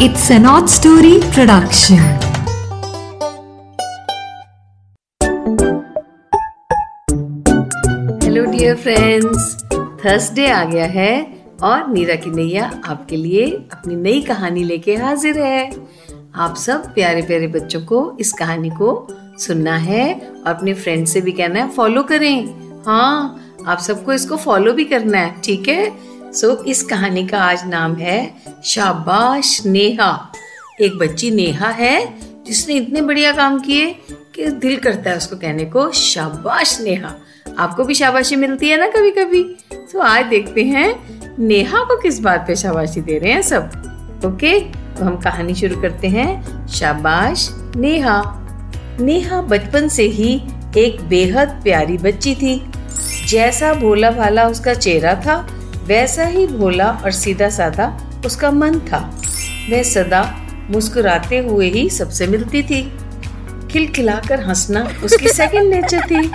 It's an odd story production. Hello dear friends Thursday आ गया है और नीरा की नैया आपके लिए अपनी नई कहानी लेके हाजिर है। आप सब प्यारे प्यारे बच्चों को इस कहानी को सुनना है और अपने फ्रेंड से भी कहना है फॉलो करें। हाँ आप सबको इसको फॉलो भी करना है, ठीक है? सो so, इस कहानी का आज नाम है शाबाश नेहा। एक बच्ची नेहा है जिसने इतने बढ़िया काम किए कि दिल करता है उसको कहने को शाबाश नेहा। आपको भी शाबाशी मिलती है ना कभी कभी तो आज देखते हैं नेहा को किस बात पे शाबाशी दे रहे हैं सब। ओके तो हम कहानी शुरू करते हैं शाबाश नेहा। नेहा बचपन से ही एक बेहद प्यारी बच्ची थी। जैसा भोला भाला उसका चेहरा था वैसा ही भोला और सीधा साधा उसका मन था। वह सदा मुस्कुराते हुए ही सबसे मिलती थी। खिलखिलाकर हंसना उसकी सेकंड नेचर थी।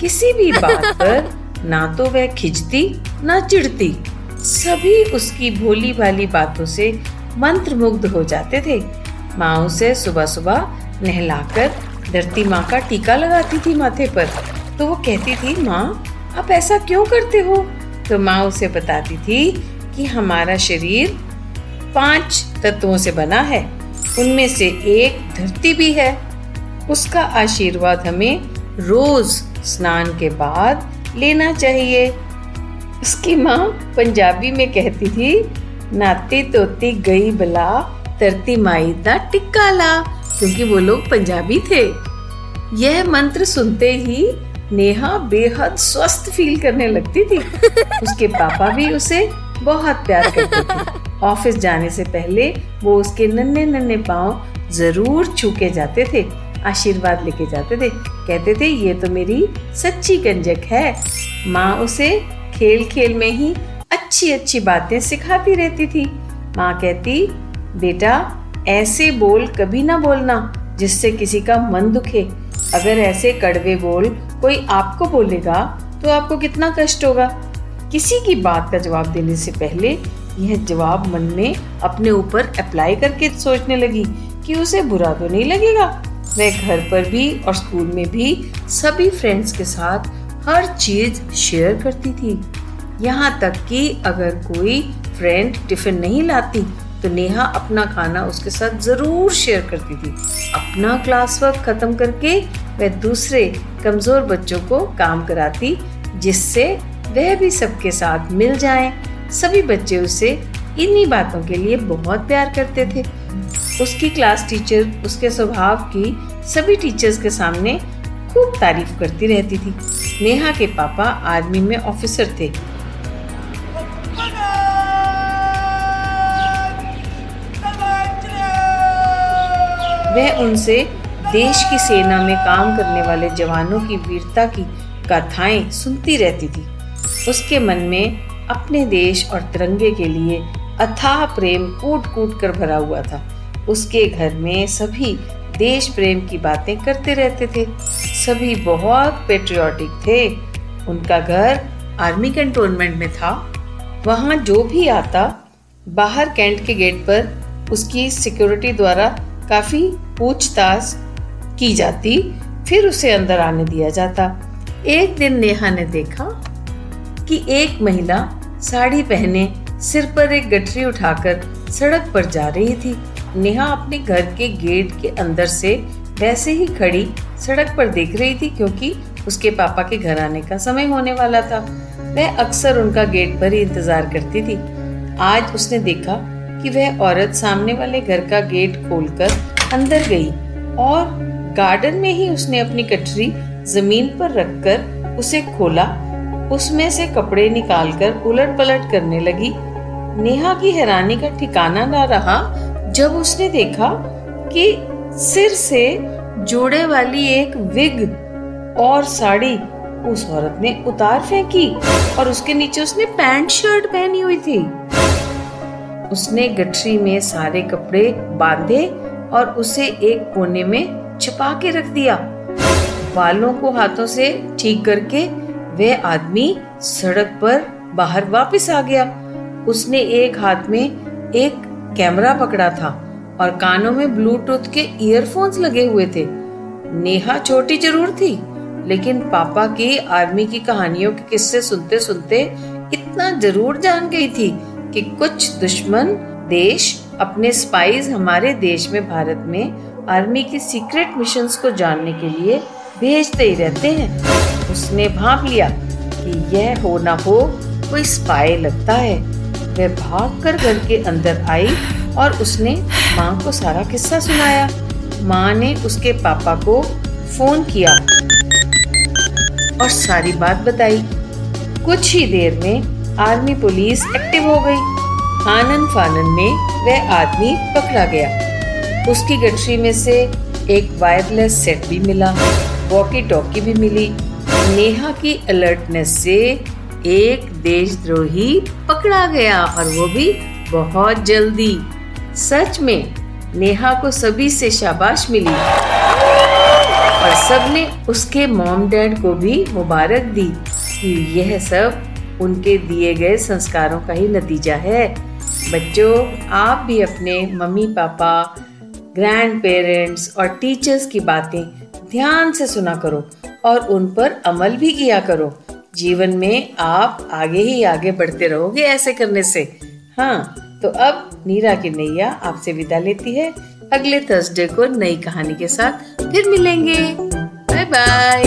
किसी भी बात पर ना तो वह खिंचती, ना चिढ़ती। सभी उसकी भोली भाली बातों से मंत्र मुग्ध हो जाते थे। माँ उसे सुबह सुबह नहलाकर धरती माँ का टीका लगाती थी माथे पर। तो वो कहती थी, माँ, आप ऐसा क्यों करते हो? तो माँ उसे बताती थी कि हमारा शरीर पाँच तत्वों से बना है। उनमें से एक धरती भी है। उसका आशीर्वाद हमें रोज स्नान के बाद लेना चाहिए। उसकी माँ पंजाबी में कहती थी, नाती तोती गई बला, तरती माई दा टिक्का ला, क्योंकि वो लोग पंजाबी थे। यह मंत्र सुनते ही नेहा बेहद स्वस्थ फील करने लगती थी। उसके पापा भी उसे बहुत प्यार करते थे। ऑफ़िस जाने से पहले वो उसके नन्हे नन्हे पाँव ज़रूर छू के जाते थे, आशीर्वाद लेके जाते थे। कहते थे, ये तो मेरी सच्ची गंजक है। माँ उसे खेल खेल में ही अच्छी अच्छी बातें सिखाती रहती थी। माँ कहती, बेटा, ऐसे बोल कभी ना बोलना जिससे किसी का मन दुखे। अगर ऐसे कड़वे बोल कोई आपको बोलेगा तो आपको कितना कष्ट होगा? किसी की बात का जवाब देने से पहले यह जवाब मन में अपने ऊपर अप्लाई करके सोचने लगी कि उसे बुरा तो नहीं लगेगा। वह घर पर भी और स्कूल में भी सभी फ्रेंड्स के साथ हर चीज़ शेयर करती थी। यहाँ तक कि अगर कोई फ्रेंड टिफ़िन नहीं लाती तो नेहा अपना खाना उसके साथ ज़रूर शेयर करती थी। अपना क्लास वर्क खत्म करके वह दूसरे कमज़ोर बच्चों को काम कराती, जिससे वह भी सबके साथ मिल जाए। सभी बच्चे उसे इन्हीं बातों के लिए बहुत प्यार करते थे। उसकी क्लास टीचर उसके स्वभाव की सभी टीचर्स के सामने खूब तारीफ़ करती रहती थी। नेहा के पापा आर्मी में ऑफिसर थे। वह उनसे देश की सेना में काम करने वाले जवानों की वीरता की गाथाएँ सुनती रहती थी। उसके मन में अपने देश और तिरंगे के लिए अथाह प्रेम कूट कूट कर भरा हुआ था। उसके घर में सभी देश प्रेम की बातें करते रहते थे। सभी बहुत पेट्रियाटिक थे। उनका घर आर्मी कंटोनमेंट में था। वहाँ जो भी आता, बाहर कैंट के गेट पर उसकी सिक्योरिटी द्वारा काफ़ी पूछताछ की जाती, फिर उसे अंदर आने दिया जाता। एक दिन नेहा ने देखा कि एक महिला साड़ी पहने सिर पर एक गठरी उठाकर सड़क पर जा रही थी। नेहा अपने घर के गेट के अंदर से वैसे ही खड़ी सड़क पर देख रही थी, क्योंकि उसके पापा के घर आने का समय होने वाला था। वह अक्सर उनका गेट पर ही इंतज़ार करती थी। आज उसने देखा कि वह औरत सामने वाले घर का गेट खोलकर अंदर गई और गार्डन में ही उसने अपनी कटरी ज़मीन पर रखकर उसे खोला। उसमें से कपड़े निकालकर उलट पलट करने लगी। नेहा की हैरानी का ठिकाना ना रहा जब उसने देखा कि सिर से जोड़े वाली एक विग और साड़ी उस औरत ने उतार फेंकी और उसके नीचे उसने पैंट शर्ट पहनी हुई थी। उसने गठरी में सारे कपड़े बांधे और उसे एक कोने में छिपा के रख दिया। बालों को हाथों से ठीक करके वह आदमी सड़क पर बाहर वापस आ गया। उसने एक हाथ में एक कैमरा पकड़ा था और कानों में ब्लूटूथ के ईयरफोन्स लगे हुए थे। नेहा छोटी ज़रूर थी, लेकिन पापा की आर्मी की कहानियों के किस्से सुनते सुनते इतना ज़रूर जान गई थी कि कुछ दुश्मन देश अपने स्पाइस हमारे देश में, भारत में आर्मी की सीक्रेट मिशंस को जानने के लिए भेजते ही रहते हैं। उसने भाप लिया कि यह हो ना हो, कोई स्पाई लगता है। वह भाग कर घर के अंदर आई और उसने माँ को सारा किस्सा सुनाया। माँ ने उसके पापा को फ़ोन किया और सारी बात बताई। कुछ ही देर में आर्मी पुलिस एक्टिव हो गई। आनंद फानन में वह आदमी पकड़ा गया। उसकी गठरी में से एक वायरलेस सेट भी मिला वॉकी टॉकी भी मिली। नेहा की अलर्टनेस से एक देशद्रोही पकड़ा गया और वो भी बहुत जल्दी। सच में, नेहा को सभी से शाबाश मिली। और सबने उसके मॉम डैड को भी मुबारक दी कि यह सब उनके दिए गए संस्कारों का ही नतीजा है। बच्चों, आप भी अपने मम्मी, पापा ग्रैंड पेरेंट्स और टीचर्स की बातें ध्यान से सुना करो और उन पर अमल भी किया करो। जीवन में आप आगे ही आगे बढ़ते रहोगे ऐसे करने से। हाँ तो अब नीरा की नैया आपसे विदा लेती है। अगले थर्सडे को नई कहानी के साथ फिर मिलेंगे। Bye bye